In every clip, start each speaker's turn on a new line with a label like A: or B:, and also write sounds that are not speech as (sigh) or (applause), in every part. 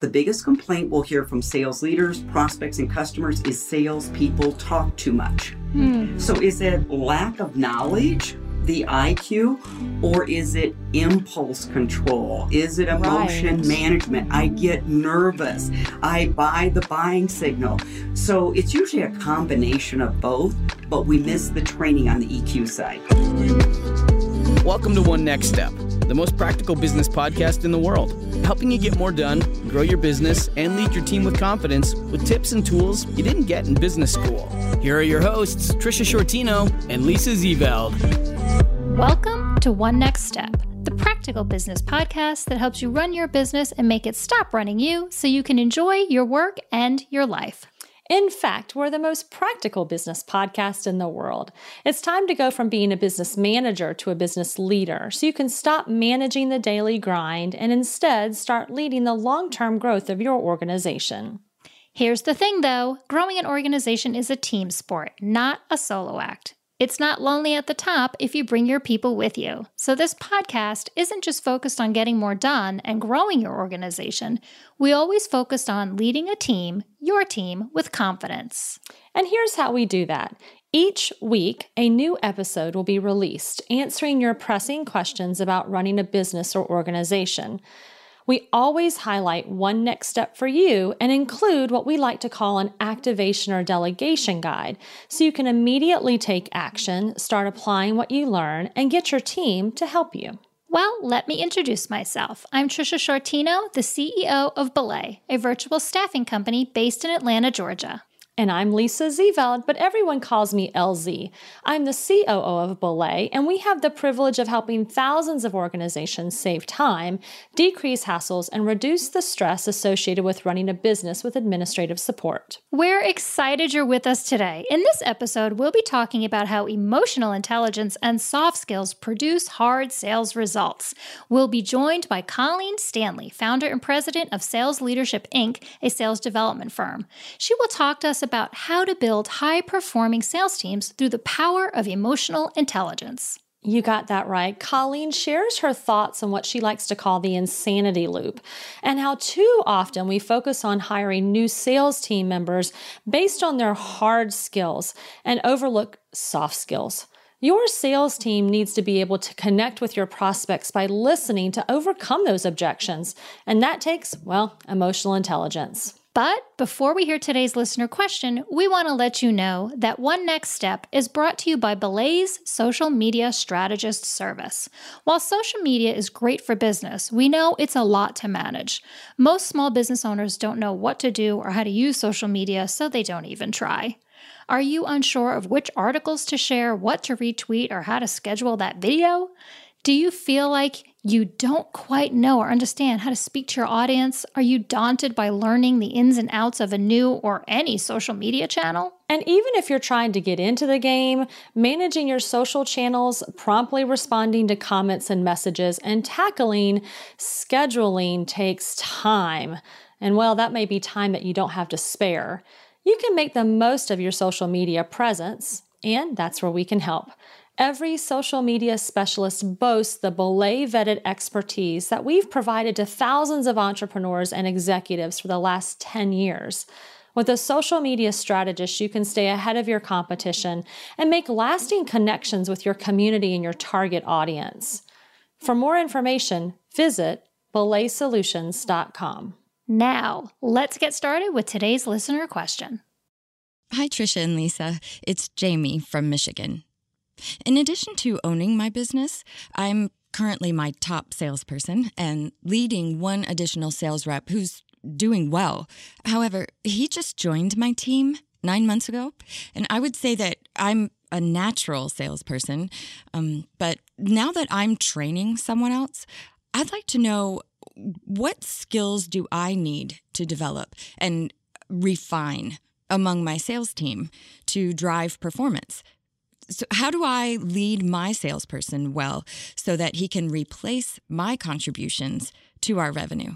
A: The biggest complaint we'll hear from sales leaders, prospects, and customers is salespeople talk too much. Hmm. So, is it lack of knowledge, the IQ, or is it impulse control? Is it emotion right. management? I get nervous. I buy the buying signal. So, it's usually a combination of both, but we miss the training on the EQ side.
B: Welcome to One Next Step the most practical business podcast in the world, helping you get more done, grow your business, and lead your team with confidence with tips and tools you didn't get in business school. Here are your hosts, Tricia Sciortino and Lisa Zevely.
C: Welcome to One Next Step, the practical business podcast that helps you run your business and make it stop running you so you can enjoy your work and your life. In fact, we're the most practical business podcast in the world. It's time to go from being a business manager to a business leader so you can stop managing the daily grind and instead start leading the long term growth of your organization. Here's the thing though growing an organization is a team sport, not a solo act. It's not lonely at the top if you bring your people with you. So, this podcast isn't just focused on getting more done and growing your organization. We always focused on leading a team, your team, with confidence. And here's how we do that. Each week, a new episode will be released answering your pressing questions about running a business or organization we always highlight one next step for you and include what we like to call an activation or delegation guide so you can immediately take action, start applying what you learn, and get your team to help you. Well, let me introduce myself. I'm Tricia Sciortino, the CEO of Belay, a virtual staffing company based in Atlanta, Georgia. And I'm Lisa Zevely, but everyone calls me LZ. I'm the COO of Belay, and we have the privilege of helping thousands of organizations save time, decrease hassles, and reduce the stress associated with running a business with administrative support. We're excited you're with us today. In this episode, we'll be talking about how emotional intelligence and soft skills produce hard sales results. We'll be joined by Colleen Stanley, founder and president of Sales Leadership Inc., a sales development firm. She will talk to us about how to build high performing sales teams through the power of emotional intelligence. You got that right. Colleen shares her thoughts on what she likes to call the insanity loop and how too often we focus on hiring new sales team members based on their hard skills and overlook soft skills. Your sales team needs to be able to connect with your prospects by listening to overcome those objections, and that takes, well, emotional intelligence. But before we hear today's listener question, we want to let you know that One Next Step is brought to you by Belay's Social Media Strategist Service. While social media is great for business, we know it's a lot to manage. Most small business owners don't know what to do or how to use social media, so they don't even try. Are you unsure of which articles to share, what to retweet, or how to schedule that video? Do you feel like you don't quite know or understand how to speak to your audience? Are you daunted by learning the ins and outs of a new or any social media channel? And even if you're trying to get into the game, managing your social channels, promptly responding to comments and messages, and tackling scheduling takes time. And well, that may be time that you don't have to spare. You can make the most of your social media presence, and that's where we can help. Every social media specialist boasts the belay vetted expertise that we've provided to thousands of entrepreneurs and executives for the last 10 years. With a social media strategist, you can stay ahead of your competition and make lasting connections with your community and your target audience. For more information, visit belaysolutions.com. Now, let's get started with today's listener question.
D: Hi, Tricia and Lisa. It's Jamie from Michigan. In addition to owning my business, I'm currently my top salesperson and leading one additional sales rep who's doing well. However, he just joined my team nine months ago, and I would say that I'm a natural salesperson. Um, but now that I'm training someone else, I'd like to know what skills do I need to develop and refine among my sales team to drive performance? So how do I lead my salesperson well so that he can replace my contributions to our revenue?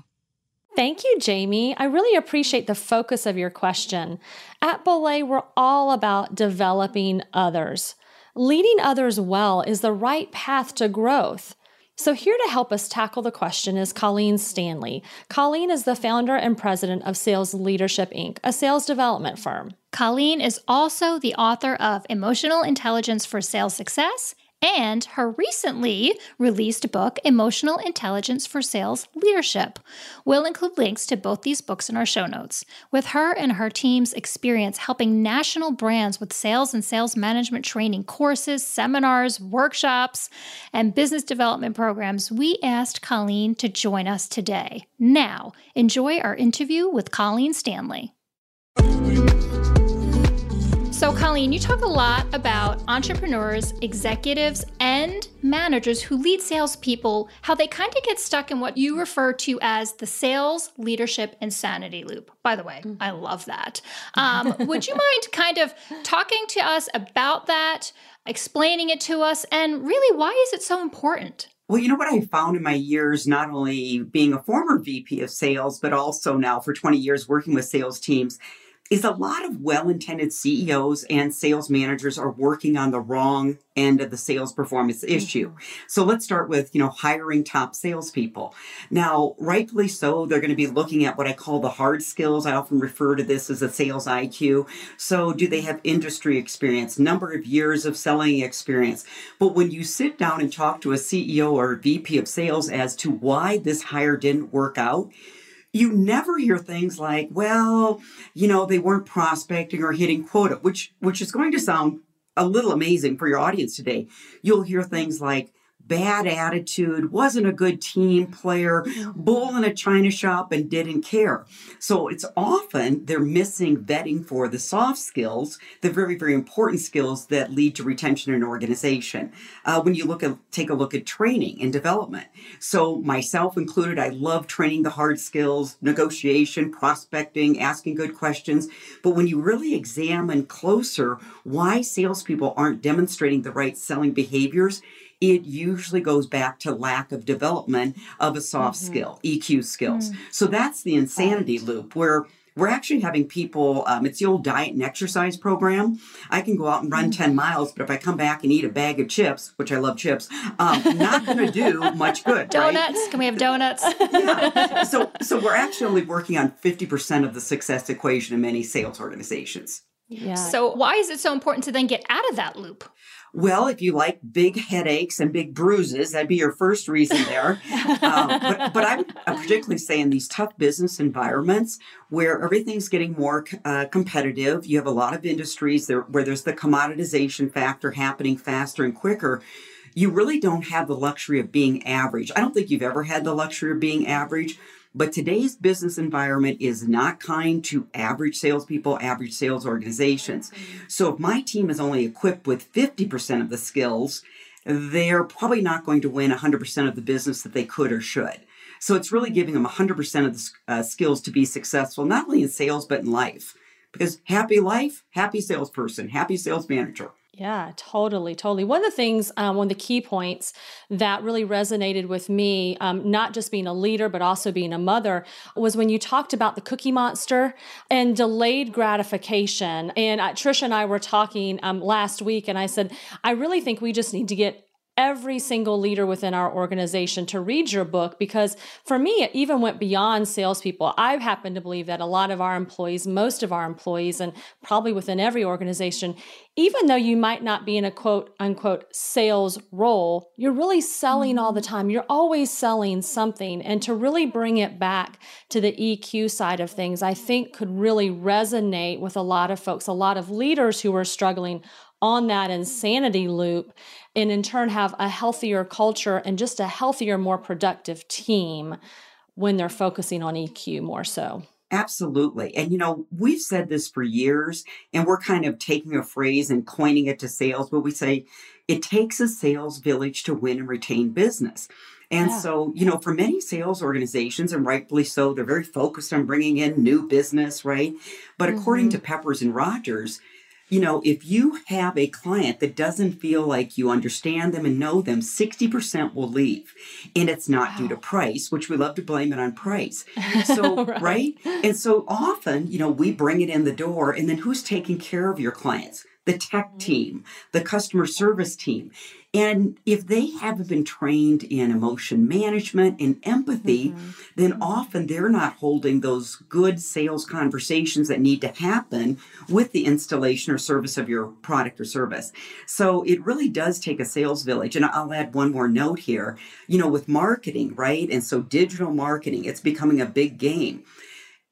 C: Thank you, Jamie. I really appreciate the focus of your question. At Belay, we're all about developing others. Leading others well is the right path to growth.
E: So, here to help us tackle the question is Colleen Stanley. Colleen is the founder and president of Sales Leadership Inc., a sales development firm.
C: Colleen is also the author of Emotional Intelligence for Sales Success and her recently released book, Emotional Intelligence for Sales Leadership. We'll include links to both these books in our show notes. With her and her team's experience helping national brands with sales and sales management training courses, seminars, workshops, and business development programs, we asked Colleen to join us today. Now, enjoy our interview with Colleen Stanley. So, Colleen, you talk a lot about entrepreneurs, executives, and managers who lead salespeople, how they kind of get stuck in what you refer to as the sales leadership insanity loop. By the way, I love that. (laughs) Um, would you mind kind of talking to us about that, explaining it to us, and really why is it so important?
A: Well, you know what I found in my years, not only being a former VP of sales, but also now for 20 years working with sales teams, is a lot of well-intended CEOs and sales managers are working on the wrong end of the sales performance issue. Mm-hmm. So let's start with, you know, hiring top salespeople. Now, rightfully so, they're going to be looking at what I call the hard skills. I often refer to this as a sales IQ. So do they have industry experience, number of years of selling experience? But when you sit down and talk to a CEO or a VP of sales as to why this hire didn't work out, you never hear things like, well, you know, they weren't prospecting or hitting quota, which which is going to sound a little amazing for your audience today. You'll hear things like, bad attitude, wasn't a good team player, bull in a china shop and didn't care. So it's often they're missing vetting for the soft skills, the very, very important skills that lead to retention in an organization. Uh, when you look at, take a look at training and development. So myself included, I love training the hard skills, negotiation, prospecting, asking good questions. But when you really examine closer why salespeople aren't demonstrating the right selling behaviors, it usually goes back to lack of development of a soft mm-hmm. skill, EQ skills. Mm-hmm. So that's the insanity right. loop where we're actually having people, um, it's the old diet and exercise program. I can go out and run mm-hmm. 10 miles, but if I come back and eat a bag of chips, which I love chips, um, not going to do (laughs) much good.
C: Donuts?
A: Right?
C: Can we have donuts?
A: yeah. So, (laughs) so we're actually only working on 50% of the success equation in many sales organizations.
C: Yeah. So why is it so important to then get out of that loop?
A: Well, if you like big headaches and big bruises, that'd be your first reason there. (laughs) um, but, but I would particularly say in these tough business environments where everything's getting more uh, competitive, you have a lot of industries there where there's the commoditization factor happening faster and quicker. You really don't have the luxury of being average. I don't think you've ever had the luxury of being average. But today's business environment is not kind to average salespeople, average sales organizations. So if my team is only equipped with 50% of the skills, they're probably not going to win 100% of the business that they could or should. So it's really giving them 100% of the uh, skills to be successful, not only in sales, but in life. Because happy life, happy salesperson, happy sales manager.
E: Yeah, totally, totally. One of the things, um, one of the key points that really resonated with me, um, not just being a leader, but also being a mother, was when you talked about the cookie monster and delayed gratification. And uh, Tricia and I were talking um, last week, and I said, I really think we just need to get every single leader within our organization to read your book because for me, it even went beyond salespeople. I happen to believe that a lot of our employees, most of our employees, and probably within every organization, even though you might not be in a quote unquote sales role, you're really selling all the mm-hmm. time. You're always selling something. And to really bring it back to the EQ side of things, I think could really resonate with a lot of folks, a lot of leaders who are struggling on that insanity loop and in turn have a healthier culture and just a healthier, more productive team when they're focusing on EQ more so.
A: Absolutely. And you know, we've said this for years, and we're kind of taking a phrase and coining it to sales, but we say it takes a sales village to win and retain business. And yeah. so, you know, for many sales organizations, and rightfully so, they're very focused on bringing in new business, right? But mm-hmm. according to Peppers and Rogers, you know, if you have a client that doesn't feel like you understand them and know them, 60% will leave. And it's not wow. due to price, which we love to blame it on price. (laughs) So, right. right? And so often, you know, we bring it in the door, and then who's taking care of your clients? The tech mm-hmm. team, the customer service team. And if they haven't been trained in emotion management and empathy, mm-hmm. then often they're not holding those good sales conversations that need to happen with the installation or service of your product or service. So it really does take a sales village. And I'll add one more note here, you know, with marketing, right? And so digital marketing, it's becoming a big game.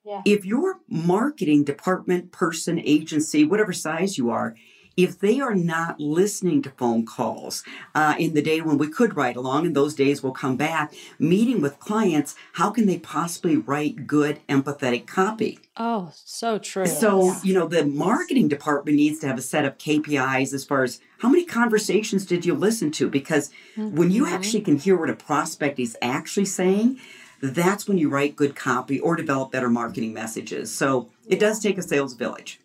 A: Yeah. If your marketing department, person, agency, whatever size you are, if they are not listening to phone calls uh, in the day when we could write along, and those days will come back, meeting with clients, how can they possibly write good, empathetic copy?
E: Oh, so true.
A: So, yeah. you know, the marketing department needs to have a set of KPIs as far as how many conversations did you listen to? Because mm-hmm. when you mm-hmm. actually can hear what a prospect is actually saying, that's when you write good copy or develop better marketing messages. So it does take a sales village.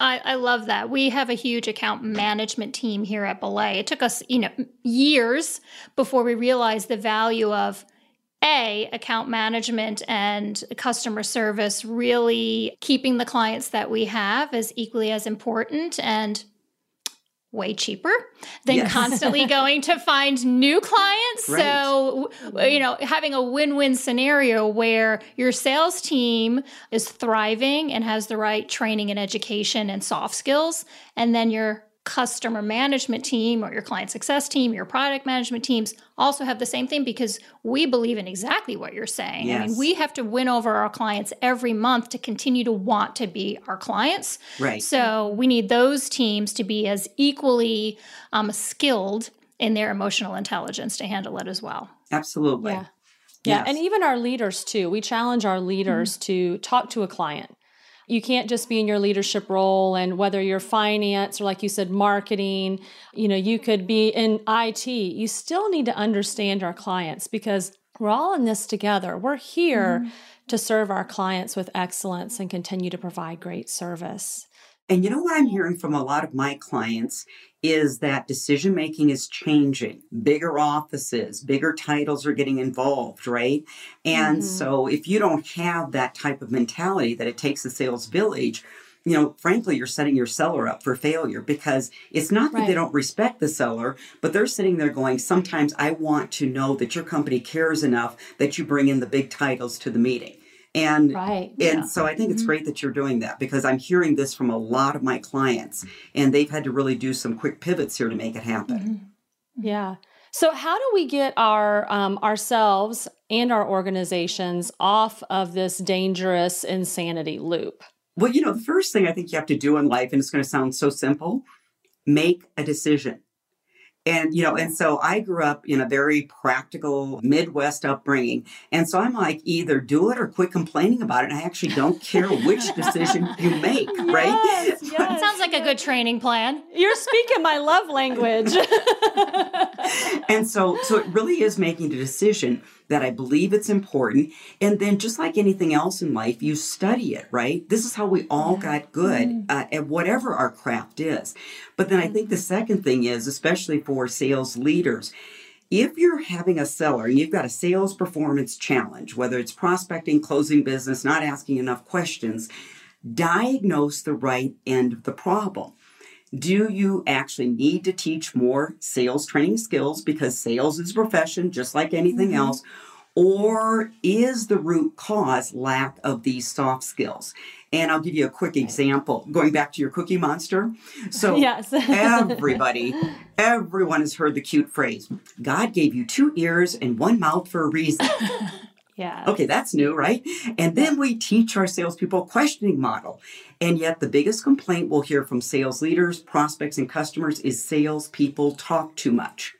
C: I, I, love that. We have a huge account management team here at Belay. It took us, you know, years before we realized the value of a account management and customer service really keeping the clients that we have is equally as important and way cheaper than yes. constantly (laughs) going to find new clients. Right. So, you know, having a win win scenario where your sales team is thriving and has the right training and education and soft skills, and then your customer management team or your client success team, your product management teams also have the same thing because we believe in exactly what you're saying. Yes. I mean, we have to win over our clients every month to continue to want to be our clients.
A: Right.
C: So we need those teams to be as equally um, skilled in their emotional intelligence to handle it as well.
A: Absolutely.
E: Yeah. Yeah, yes. and even our leaders too. We challenge our leaders mm-hmm. to talk to a client you can't just be in your leadership role and whether you're finance or like you said marketing you know you could be in IT you still need to understand our clients because we're all in this together. We're here mm-hmm. to serve our clients with excellence and continue to provide great service
A: and you know what I'm hearing from a lot of my clients is that decision making is changing. Bigger offices, bigger titles are getting involved, right? And mm-hmm. so if you don't have that type of mentality that it takes a sales village, you know, frankly, you're setting your seller up for failure because it's not that right. they don't respect the seller, but they're sitting there going, sometimes I want to know that your company cares enough that you bring in the big titles to the meeting. And right. and yeah. so I think it's mm-hmm. great that you're doing that because I'm hearing this from a lot of my clients and they've had to really do some quick pivots here to make it happen.
E: Mm-hmm. Yeah. So how do we get our um, ourselves and our organizations off of this dangerous insanity loop?
A: Well, you know, the first thing I think you have to do in life, and it's going to sound so simple, make a decision. And, you know, and so I grew up in a very practical Midwest upbringing. And so I'm like, either do it or quit complaining about it. And I actually don't care which decision you make, (laughs) yes, (laughs) right?
C: Yes, Sounds like a good training plan.
E: You're speaking my love language. (laughs)
A: and so, so it really is making a decision that I believe it's important. And then, just like anything else in life, you study it, right? This is how we all got good mm. uh, at whatever our craft is. But then I think the second thing is, especially for sales leaders, if you're having a seller and you've got a sales performance challenge, whether it's prospecting, closing business, not asking enough questions, diagnose the right end of the problem. Do you actually need to teach more sales training skills because sales is a profession just like anything mm-hmm. else? Or is the root cause lack of these soft skills? And I'll give you a quick example going back to your cookie monster. So, (laughs) yes. everybody, everyone has heard the cute phrase God gave you two ears and one mouth for a reason. (laughs)
E: Yeah.
A: Okay, that's new, right? And then we teach our salespeople a questioning model. And yet, the biggest complaint we'll hear from sales leaders, prospects, and customers is salespeople talk too much.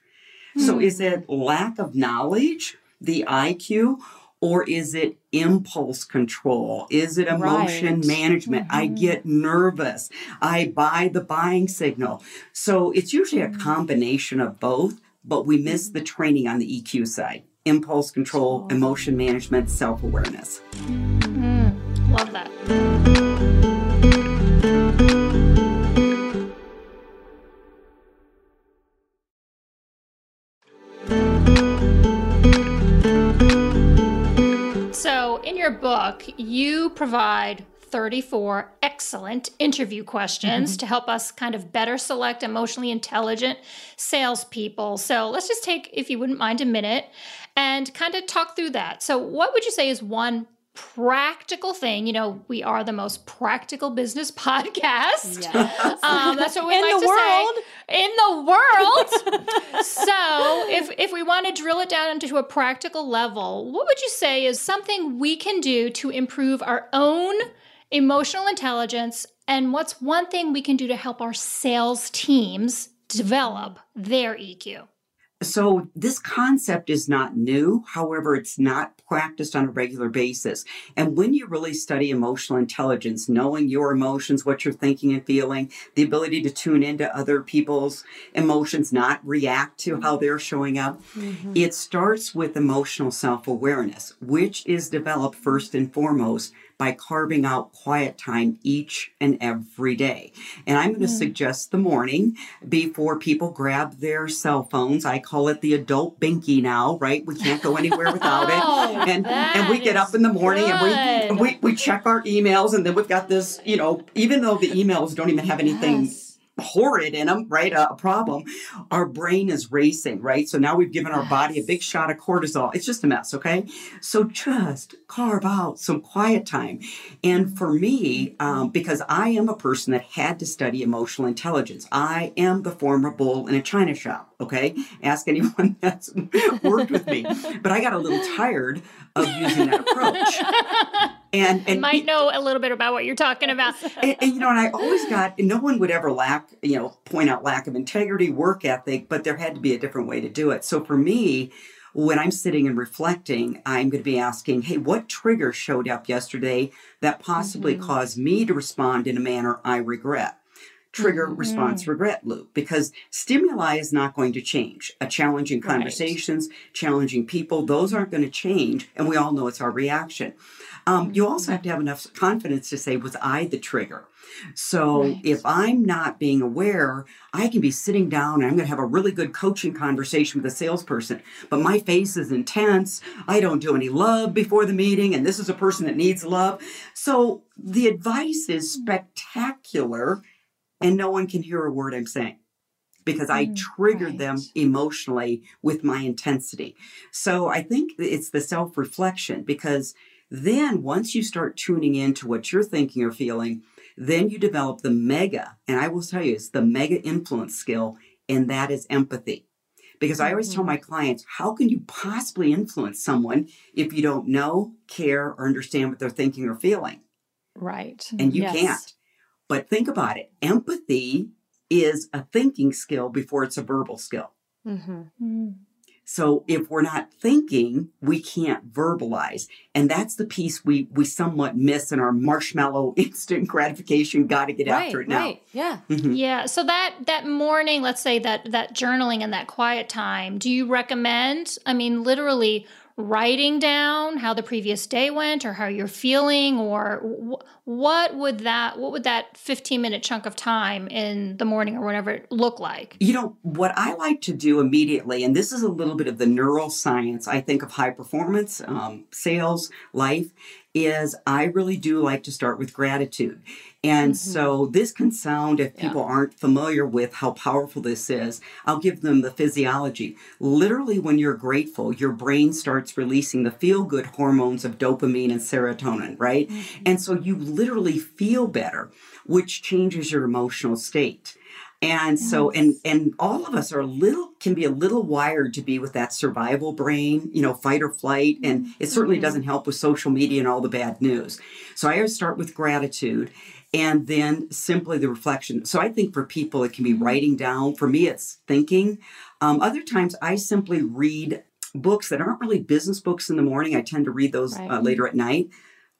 A: Mm. So, hmm. is it lack of knowledge, the IQ, or is it impulse control? Is it emotion right. management? Mm-hmm. I get nervous. I buy the buying signal. So, it's usually a hmm. combination of both, but we miss the training on the EQ side impulse control, emotion management, self awareness.
C: Mm, love that. So, in your book, you provide 34 excellent interview questions to help us kind of better select emotionally intelligent salespeople. So let's just take, if you wouldn't mind, a minute and kind of talk through that. So, what would you say is one practical thing. You know, we are the most practical business (laughs) podcast. Yes. (laughs) Um, that's what we
E: in
C: like
E: the
C: to
E: world.
C: say. In the world. (laughs) so, if if we want to drill it down into a practical level, what would you say is something we can do to improve our own emotional intelligence? And what's one thing we can do to help our sales teams develop their EQ?
A: So, this concept is not new. However, it's not practiced on a regular basis. And when you really study emotional intelligence, knowing your emotions, what you're thinking and feeling, the ability to tune into other people's emotions, not react to how they're showing up, mm-hmm. it starts with emotional self awareness, which is developed first and foremost by carving out quiet time each and every day. And I'm going to mm. suggest the morning before people grab their cell phones. I call it the adult binky now, right? We can't go anywhere without (laughs)
C: oh,
A: it. And and we get up in the morning and we, we we check our emails and then we've got this, you know, even though the emails don't even have anything yes horrid in them, right? A, a, problem. Our brain is racing, right? So now we've given our body a big shot of cortisol. It's just a mess, okay? So just carve out some quiet time. And for me, um, because I am a person that had to study emotional intelligence, I am the former bull in a china shop, okay? Ask anyone (laughs) that's worked with me. But I got a little tired of using that approach.
C: And, and might know a little bit about what you're talking about. (laughs)
A: And, and, you know, and I always got, no one would ever lack, you know, point out lack of integrity, work ethic, but there had to be a different way to do it. So for me, when I'm sitting and reflecting, I'm going to be asking, hey, what trigger showed up yesterday that possibly mm-hmm. caused me to respond in a manner I regret? Trigger mm-hmm. response regret loop because stimuli is not going to change. A challenging conversations, right. challenging people, those aren't going to change. And we all know it's our reaction. Um, you also have to have enough confidence to say, was I the trigger? So right. if I'm not being aware, I can be sitting down and I'm going to have a really good coaching conversation with a salesperson, but my face is intense. I don't do any love before the meeting, and this is a person that needs love. So the advice is hmm. spectacular, and no one can hear a word I'm saying because I mm, triggered right. them emotionally with my intensity. So I think it's the self reflection because then, once you start tuning into what you're thinking or feeling, then you develop the mega, and I will tell you, it's the mega influence skill, and that is empathy. Because I always mm-hmm. tell my clients, how can you possibly influence someone if you don't know, care, or understand what they're thinking or feeling?
E: Right.
A: And you yes. can't. But think about it empathy is a thinking skill before it's a verbal skill. Mm-hmm. Mm. So if we're not thinking, we can't verbalize. And that's the piece we we somewhat miss in our marshmallow (laughs) instant gratification got to get right, after it now. Right.
E: Yeah.
C: Mm-hmm. Yeah. So that that morning, let's say that that journaling and that quiet time, do you recommend? I mean, literally writing down how the previous day went or how you're feeling or w- what would that what would that 15 minute chunk of time in the morning or whatever look like
A: you know what i like to do immediately and this is a little bit of the neuroscience i think of high performance um, sales life is I really do like to start with gratitude. And mm-hmm. so this can sound, if people yeah. aren't familiar with how powerful this is, I'll give them the physiology. Literally, when you're grateful, your brain starts releasing the feel good hormones of dopamine and serotonin, right? Mm-hmm. And so you literally feel better, which changes your emotional state. And so, and and all of us are a little can be a little wired to be with that survival brain, you know, fight or flight, and it certainly mm-hmm. doesn't help with social media and all the bad news. So I always start with gratitude, and then simply the reflection. So I think for people it can be writing down. For me, it's thinking. Um, other times I simply read books that aren't really business books in the morning. I tend to read those right. uh, later at night.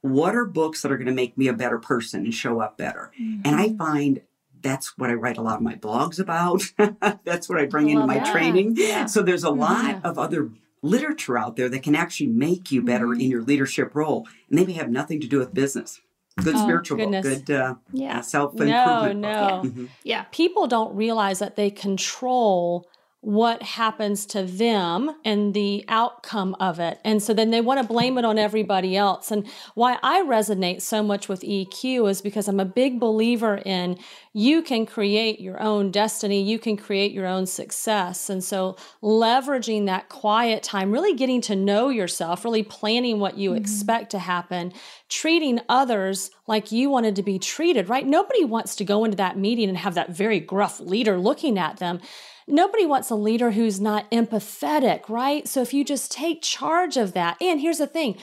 A: What are books that are going to make me a better person and show up better? Mm-hmm. And I mm-hmm. find that's what I write a lot of my blogs about. (laughs) that's what I bring into my training. Yeah. So there's a lot yeah. of other literature out there that can actually make you better mm-hmm. in your leadership role, and they may have nothing to do with business. Good oh, spiritual goodness. book, good uh, yeah. self improvement.
E: No, no,
C: mm-hmm. yeah.
E: People don't realize that they control what happens to them and the outcome of it. And so then they want to blame it on everybody else. And why I resonate so much with EQ is because I'm a big believer in you can create your own destiny, you can create your own success. And so leveraging that quiet time, really getting to know yourself, really planning what you mm-hmm. expect to happen, treating others like you wanted to be treated, right? Nobody wants to go into that meeting and have that very gruff leader looking at them nobody wants a leader who's not empathetic, right? So if you just take charge of that, and here's the thing,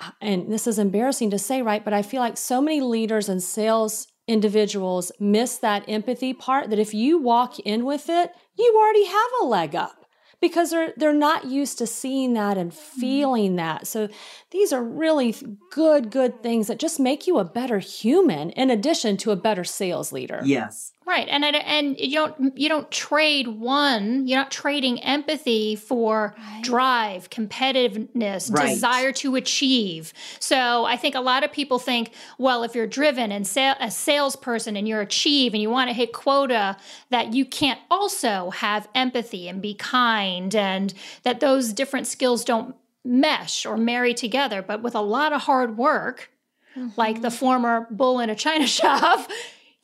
E: uh, and this is embarrassing to say, right? But I feel like so many leaders and sales individuals miss that empathy part that if you walk in with it, you already have a leg up because they're they're not used to seeing that and mm-hmm. feeling that. So these are really good good things that just make you a better human in addition to a better sales leader.
A: Yes.
C: Right. And and you don't you don't trade one, you're not trading empathy for right. drive, competitiveness, right. desire to achieve. So I think a lot of people think, well, if you're driven and sa- a salesperson and you're achieve and you want to hit quota, that you can't also have empathy and be kind and that those different skills don't mesh or marry together. But with a lot of hard work, mm-hmm. like the former bull in a china (laughs) shop,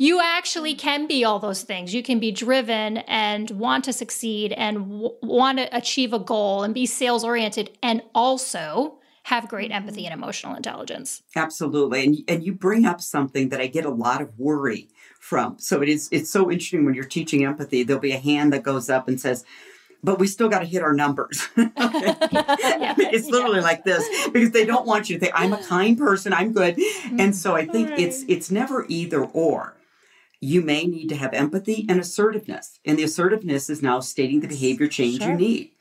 C: you actually can be all those things. You can be driven and want to succeed and w- want to achieve a goal and be sales oriented and also have great mm-hmm. empathy and emotional intelligence.
A: Absolutely. And and you bring up something that I get a lot of worry from. So it is it's so interesting when you're teaching empathy, there'll be a hand that goes up and says, but we still got to hit our numbers. (laughs) (laughs) yeah, (laughs) it's literally yeah. like this because they don't want you to think I'm a kind person, I'm good. And mm-hmm. so I think right. it's it's never either or you may need to have empathy and assertiveness. And the assertiveness is now stating the behavior change sure. you need.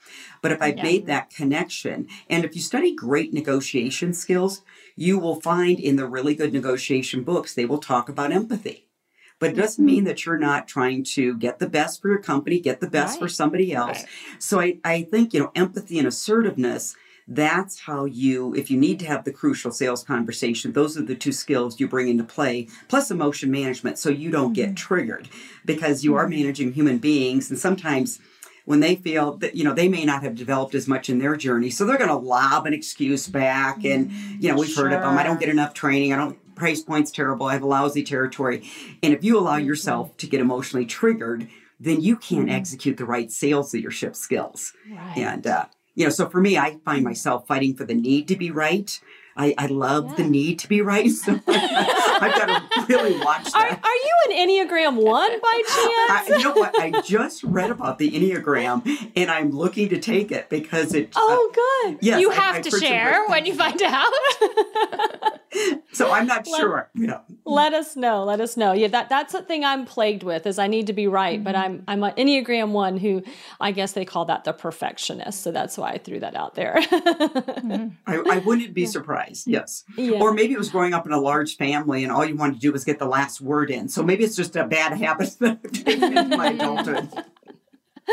A: But if I yeah. made that connection, and if you study great negotiation skills, you will find in the really good negotiation books, they will talk about empathy. But it doesn't mean mm-hmm. that you're not trying to get the best for your company, get the best right. for somebody else. Right. So I, I think, you know, empathy and assertiveness that's how you, if you need to have the crucial sales conversation, those are the two skills you bring into play, plus emotion management, so you don't mm-hmm. get triggered because you are mm-hmm. managing human beings. And sometimes when they feel that, you know, they may not have developed as much in their journey, so they're going to lob an excuse back. And, you know, we've sure. heard of them. I don't get enough training. I don't, price point's terrible. I have a lousy territory. And if you allow mm-hmm. yourself to get emotionally triggered, then you can't mm-hmm. execute the right sales leadership skills. Right. And, uh, you know, so for me, I find myself fighting for the need to be right. I, I love yeah. the need to be right. (laughs) So I've got to really watch that.
E: Are, are you an Enneagram one by (laughs) chance?
A: I, you know what? I just read about the Enneagram and I'm looking to take it because it.
E: Oh, uh, good.
C: Yes, you have I, to share when you find out. (laughs) (laughs)
A: so I'm not let, sure. Yeah.
E: Let us know. Let us know. Yeah, that that's the thing I'm plagued with is I need to be right, mm-hmm. but I'm I'm an Enneagram one who I guess they call that the perfectionist. So that's why I threw that out there.
A: mm-hmm. I, I, wouldn't be (laughs) surprised. Yes. Yeah. Or maybe it was growing up in a large family and all you wanted to do was get the last word in. So maybe it's just a bad habit (laughs) that I've taken into my adulthood.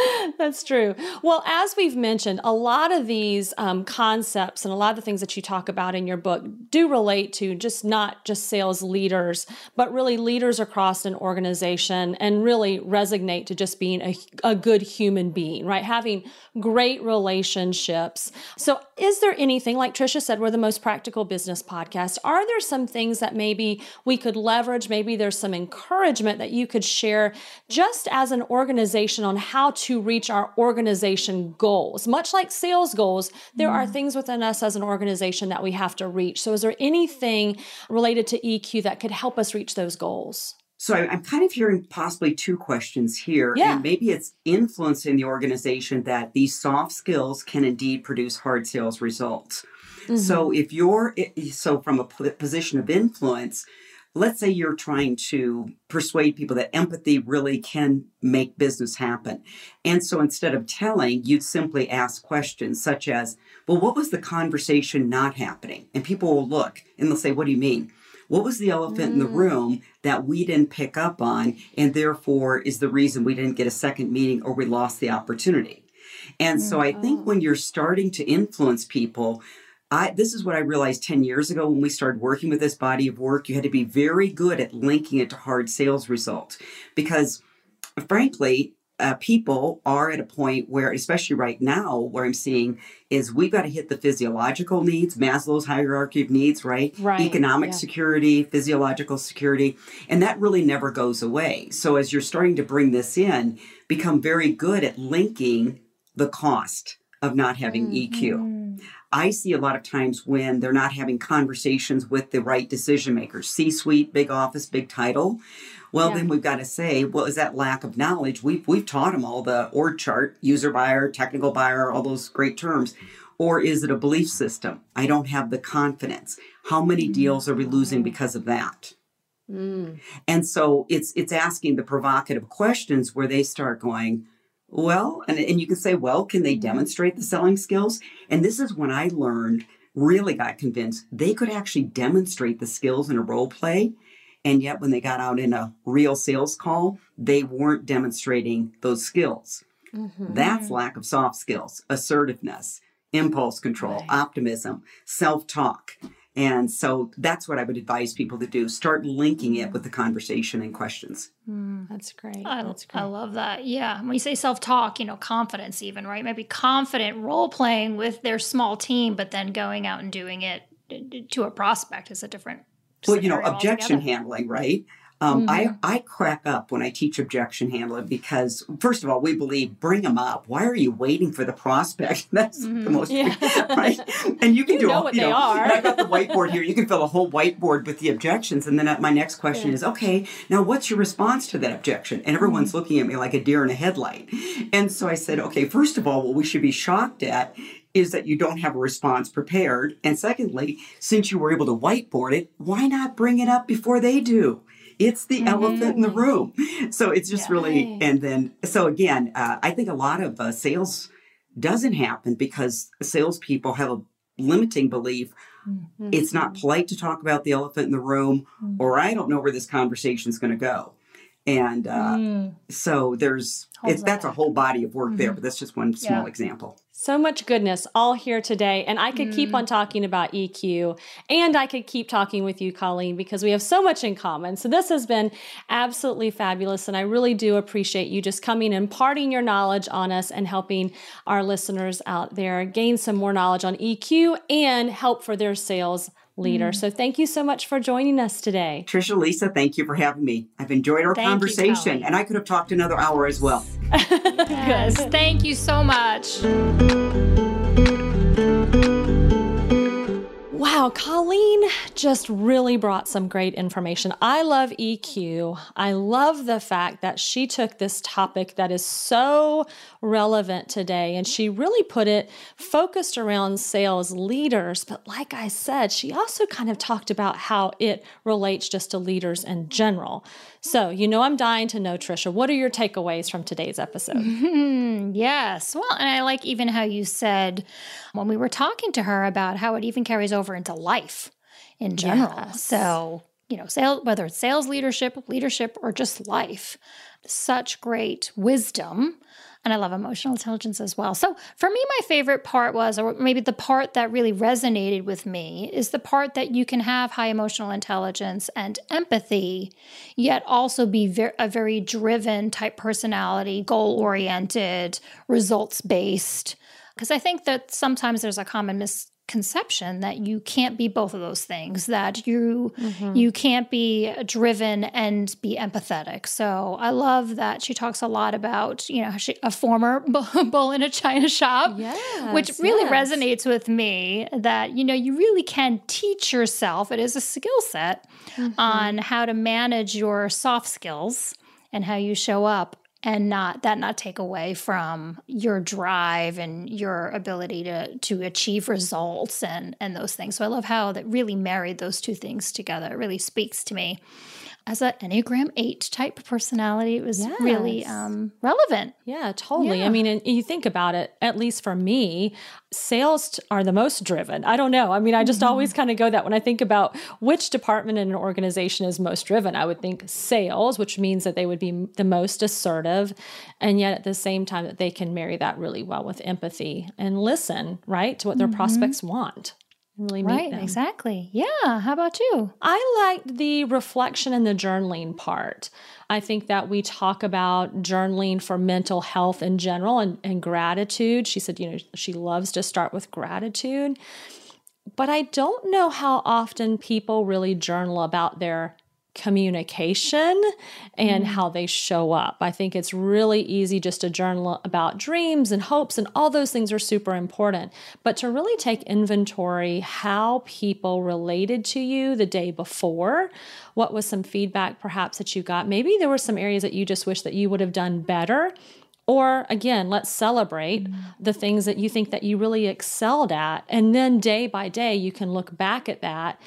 A: (laughs)
E: That's true. Well, as we've mentioned, a lot of these um, concepts and a lot of the things that you talk about in your book do relate to just not just sales leaders, but really leaders across an organization and really resonate to just being a, a good human being, right? Having great relationships. So, is there anything, like Tricia said, we're the most practical business podcast? Are there some things that maybe we could leverage? Maybe there's some encouragement that you could share just as an organization on how to to reach our organization goals. Much like sales goals, there mm. are things within us as an organization that we have to reach. So, is there anything related to EQ that could help us reach those goals?
A: So I'm kind of hearing possibly two questions here.
E: Yeah.
A: And maybe it's influencing the organization that these soft skills can indeed produce hard sales results. Mm-hmm. So if you're so from a position of influence, let's say you're trying to persuade people that empathy really can make business happen. And so instead of telling, you'd simply ask questions such as, well, what was the conversation not happening? And people will look and they'll say, what do you mean? What was the elephant mm. in the mm. room that we didn't pick up on and therefore is the reason we didn't get a second meeting or we lost the opportunity? And so I think oh. when you're starting to influence people, I, this is what I realized 10 years ago when we started working with this body of work. You had to be very good at linking it to hard sales results because, frankly, uh, people are at a point where, especially right now, where I'm seeing is we've got to hit the physiological needs, Maslow's hierarchy of needs, right?
E: Right,
A: Economic
E: yeah.
A: security, physiological security, and that really never goes away. So as you're starting to bring this in, become very good at linking the cost of not having EQ. I see a lot of times when they're not having conversations with the right decision makers, C suite, big office, big title. Well,
E: Yeah.
A: then we've got to say, well, is that lack of knowledge? We've, we've taught them all the org chart, user buyer, technical buyer, all those great terms. Or is it a belief system? I don't have the confidence. How many mm. deals are we losing because of that? Mm. And so it's it's asking the provocative questions where they start going, well, and, and you can say, well, can they mm-hmm. demonstrate the selling skills? And this is when I learned, really got convinced they could actually demonstrate the skills in a role play. And yet when they got out in a real sales call, they weren't demonstrating those skills. Mm-hmm. That's lack of soft skills, assertiveness, impulse control, optimism, self talk. And so that's what I would advise people to do. Start linking it with the conversation and questions.
E: Mm, that's great.
C: I,
E: That's
C: I love that. Yeah. When you say self talk, you know, confidence, even, right? Maybe confident role playing with their small team, but then going out and doing it to a prospect is a different.
A: Well, you know, objection
C: altogether.
A: handling, right? Um, I, I crack up when I teach objection handling because, first of all, we believe bring them up. Why are you waiting for the prospect? (laughs) That's the most,
E: Yeah. (laughs)
A: right? (laughs) And you can
E: You
A: do
E: know
A: all,
E: what
A: you
E: they
A: know,
E: are.
A: I've got the whiteboard here. You can fill a whole whiteboard with the objections. And then uh, my next question is, okay, now what's your response to that objection? And everyone's
E: Mm-hmm.
A: looking at me like a deer in a headlight. And so I said, okay, first of all, what we should be shocked at is that you don't have a response prepared. And secondly, since you were able to whiteboard it, why not bring it up before they do? It's the elephant in the room. So it's just really, and then, so again, uh, I think a lot of uh, sales doesn't happen because salespeople have a limiting belief. It's not polite to talk about the elephant in the room, or I don't know where this conversation is going to go. And uh, so there's, it's, that's a whole body of work there, but that's just one small
C: Yeah.
A: example.
E: So much goodness all here today. And I could keep on mm. talking about EQ and I could keep talking with you, Colleen, because we have so much in common. So this has been absolutely fabulous. And I really do appreciate you just coming and imparting your knowledge on us and helping our listeners out there gain some more knowledge on EQ and help for their sales leader. Mm. So thank you so much for joining us today.
A: Tricia, Lisa, thank you for having me. I've enjoyed our
C: Thank
A: conversation,
C: Colleen.
A: and I could have talked another hour as well.
C: Yes. Thank you so much.
E: Wow, Colleen just really brought some great information. I love EQ. I love the fact that she took this topic that is so relevant today and she really put it focused around sales leaders. But like I said, she also kind of talked about how it relates just to leaders in general. So, you know, I'm dying to know, Tricia, what are your takeaways from today's episode? Mm-hmm.
C: Yes. Well, and I like even how you said when we were talking to her about how it even carries over into life in general.
E: Yes.
C: So, you know, sales, whether it's sales leadership, leadership, or just life, such great wisdom. And I love emotional intelligence as well. So for me, my favorite part was, or maybe the part that really resonated with me, is the part that you can have high emotional intelligence and empathy, yet also be ver- a very driven type personality, goal oriented, results based. Because I think that sometimes there's a common misconception that you can't be both of those things that you mm-hmm. you can't be driven and be empathetic. So i love that she talks a lot about you know she, a former (laughs) bull in a china shop which really
E: yes.
C: resonates with me that you know you really can teach yourself it is a skill set mm-hmm. on how to manage your soft skills and how you show up and not that not take away from your drive and your ability to to achieve results and and those things. So i love how that really married those two things together. It really speaks to me as an enneagram 8 type personality it was really um relevant
E: Yeah, totally.
C: Yeah.
E: I mean, and you think about it, at least for me, sales are the most driven. I don't know. I mean, I just always kind of go that when I think about which department in an organization is most driven, I would think sales, which means that they would be the most assertive. And yet at the same time, that they can marry that really well with empathy and listen, right, to what their prospects want. Really
C: right,
E: them.
C: exactly. Yeah. How about you?
E: I liked the reflection and the journaling part. I think that we talk about journaling for mental health in general and, and gratitude. She said, you know, she loves to start with gratitude. But I don't know how often people really journal about their communication and mm. how they show up. I think it's really easy just to journal about dreams and hopes, and all those things are super important. But to really take inventory how people related to you the day before, what was some feedback perhaps that you got? Maybe there were some areas that you just wish that you would have done better. Or again, let's celebrate mm. the things that you think that you really excelled at. And then day by day, you can look back at that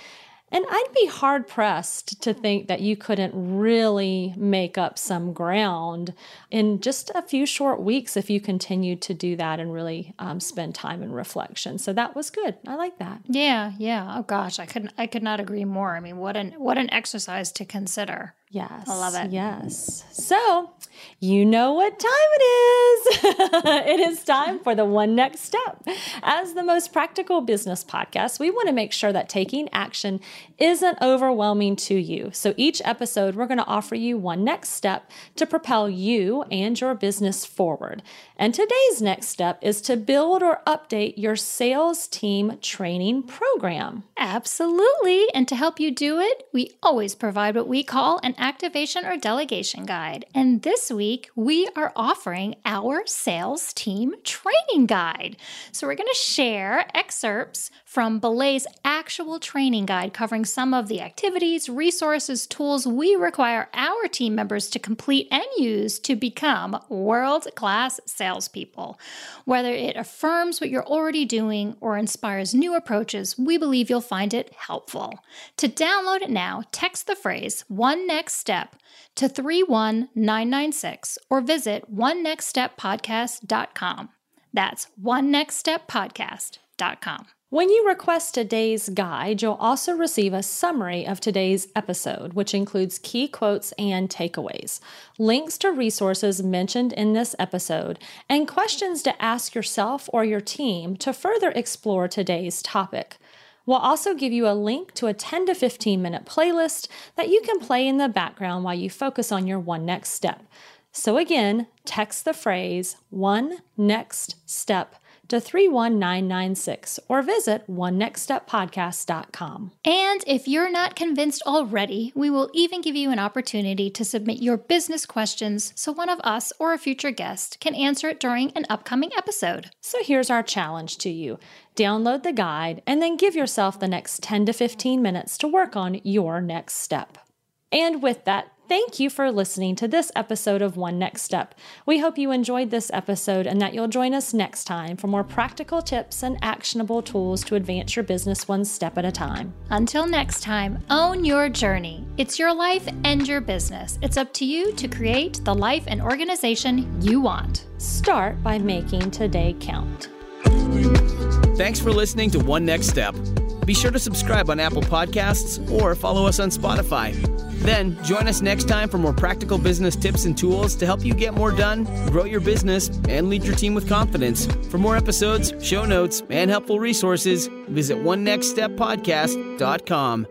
E: and I'd be hard pressed to think that you couldn't really make up some ground in just a few short weeks if you continued to do that and really um, spend time in reflection. So that was good. I like that.
C: Yeah, yeah. Oh gosh, I couldn't. I could not agree more. I mean, what an what an exercise to consider.
E: Yes.
C: I love it.
E: Yes. So, you know what time it is. (laughs) it is time for the one next step. As the most practical business podcast, we want to make sure that taking action isn't overwhelming to you. So, each episode, we're going to offer you one next step to propel you and your business forward. And today's next step is to build or update your sales team training program.
C: Absolutely. And to help you do it, we always provide what we call an activation or delegation guide. And this week, we are offering our sales team training guide. So we're going to share excerpts from Belay's actual training guide covering some of the activities, resources, tools we require our team members to complete and use to become world class salespeople. Whether it affirms what you're already doing or inspires new approaches, we believe you'll find it helpful. To download it now, text the phrase one next step to 31996 or visit one onenextsteppodcast.com. That's one onenextsteppodcast.com.
E: When you request today's guide, you'll also receive a summary of today's episode, which includes key quotes and takeaways, links to resources mentioned in this episode, and questions to ask yourself or your team to further explore today's topic. We'll also give you a link to a 10 to 15 minute playlist that you can play in the background while you focus on your one next step. So, again, text the phrase one next step to 31996 or visit onenextsteppodcast.com.
C: And if you're not convinced already, we will even give you an opportunity to submit your business questions so one of us or a future guest can answer it during an upcoming episode.
E: So here's our challenge to you. Download the guide and then give yourself the next 10 to 15 minutes to work on your next step. And with that, Thank you for listening to this episode of One Next Step. We hope you enjoyed this episode and that you'll join us next time for more practical tips and actionable tools to advance your business one step at a time.
C: Until next time, own your journey. It's your life and your business. It's up to you to create the life and organization you want.
E: Start by making today count.
B: Thanks for listening to One Next Step. Be sure to subscribe on Apple Podcasts or follow us on Spotify. Then join us next time for more practical business tips and tools to help you get more done, grow your business, and lead your team with confidence. For more episodes, show notes, and helpful resources, visit onenextsteppodcast.com.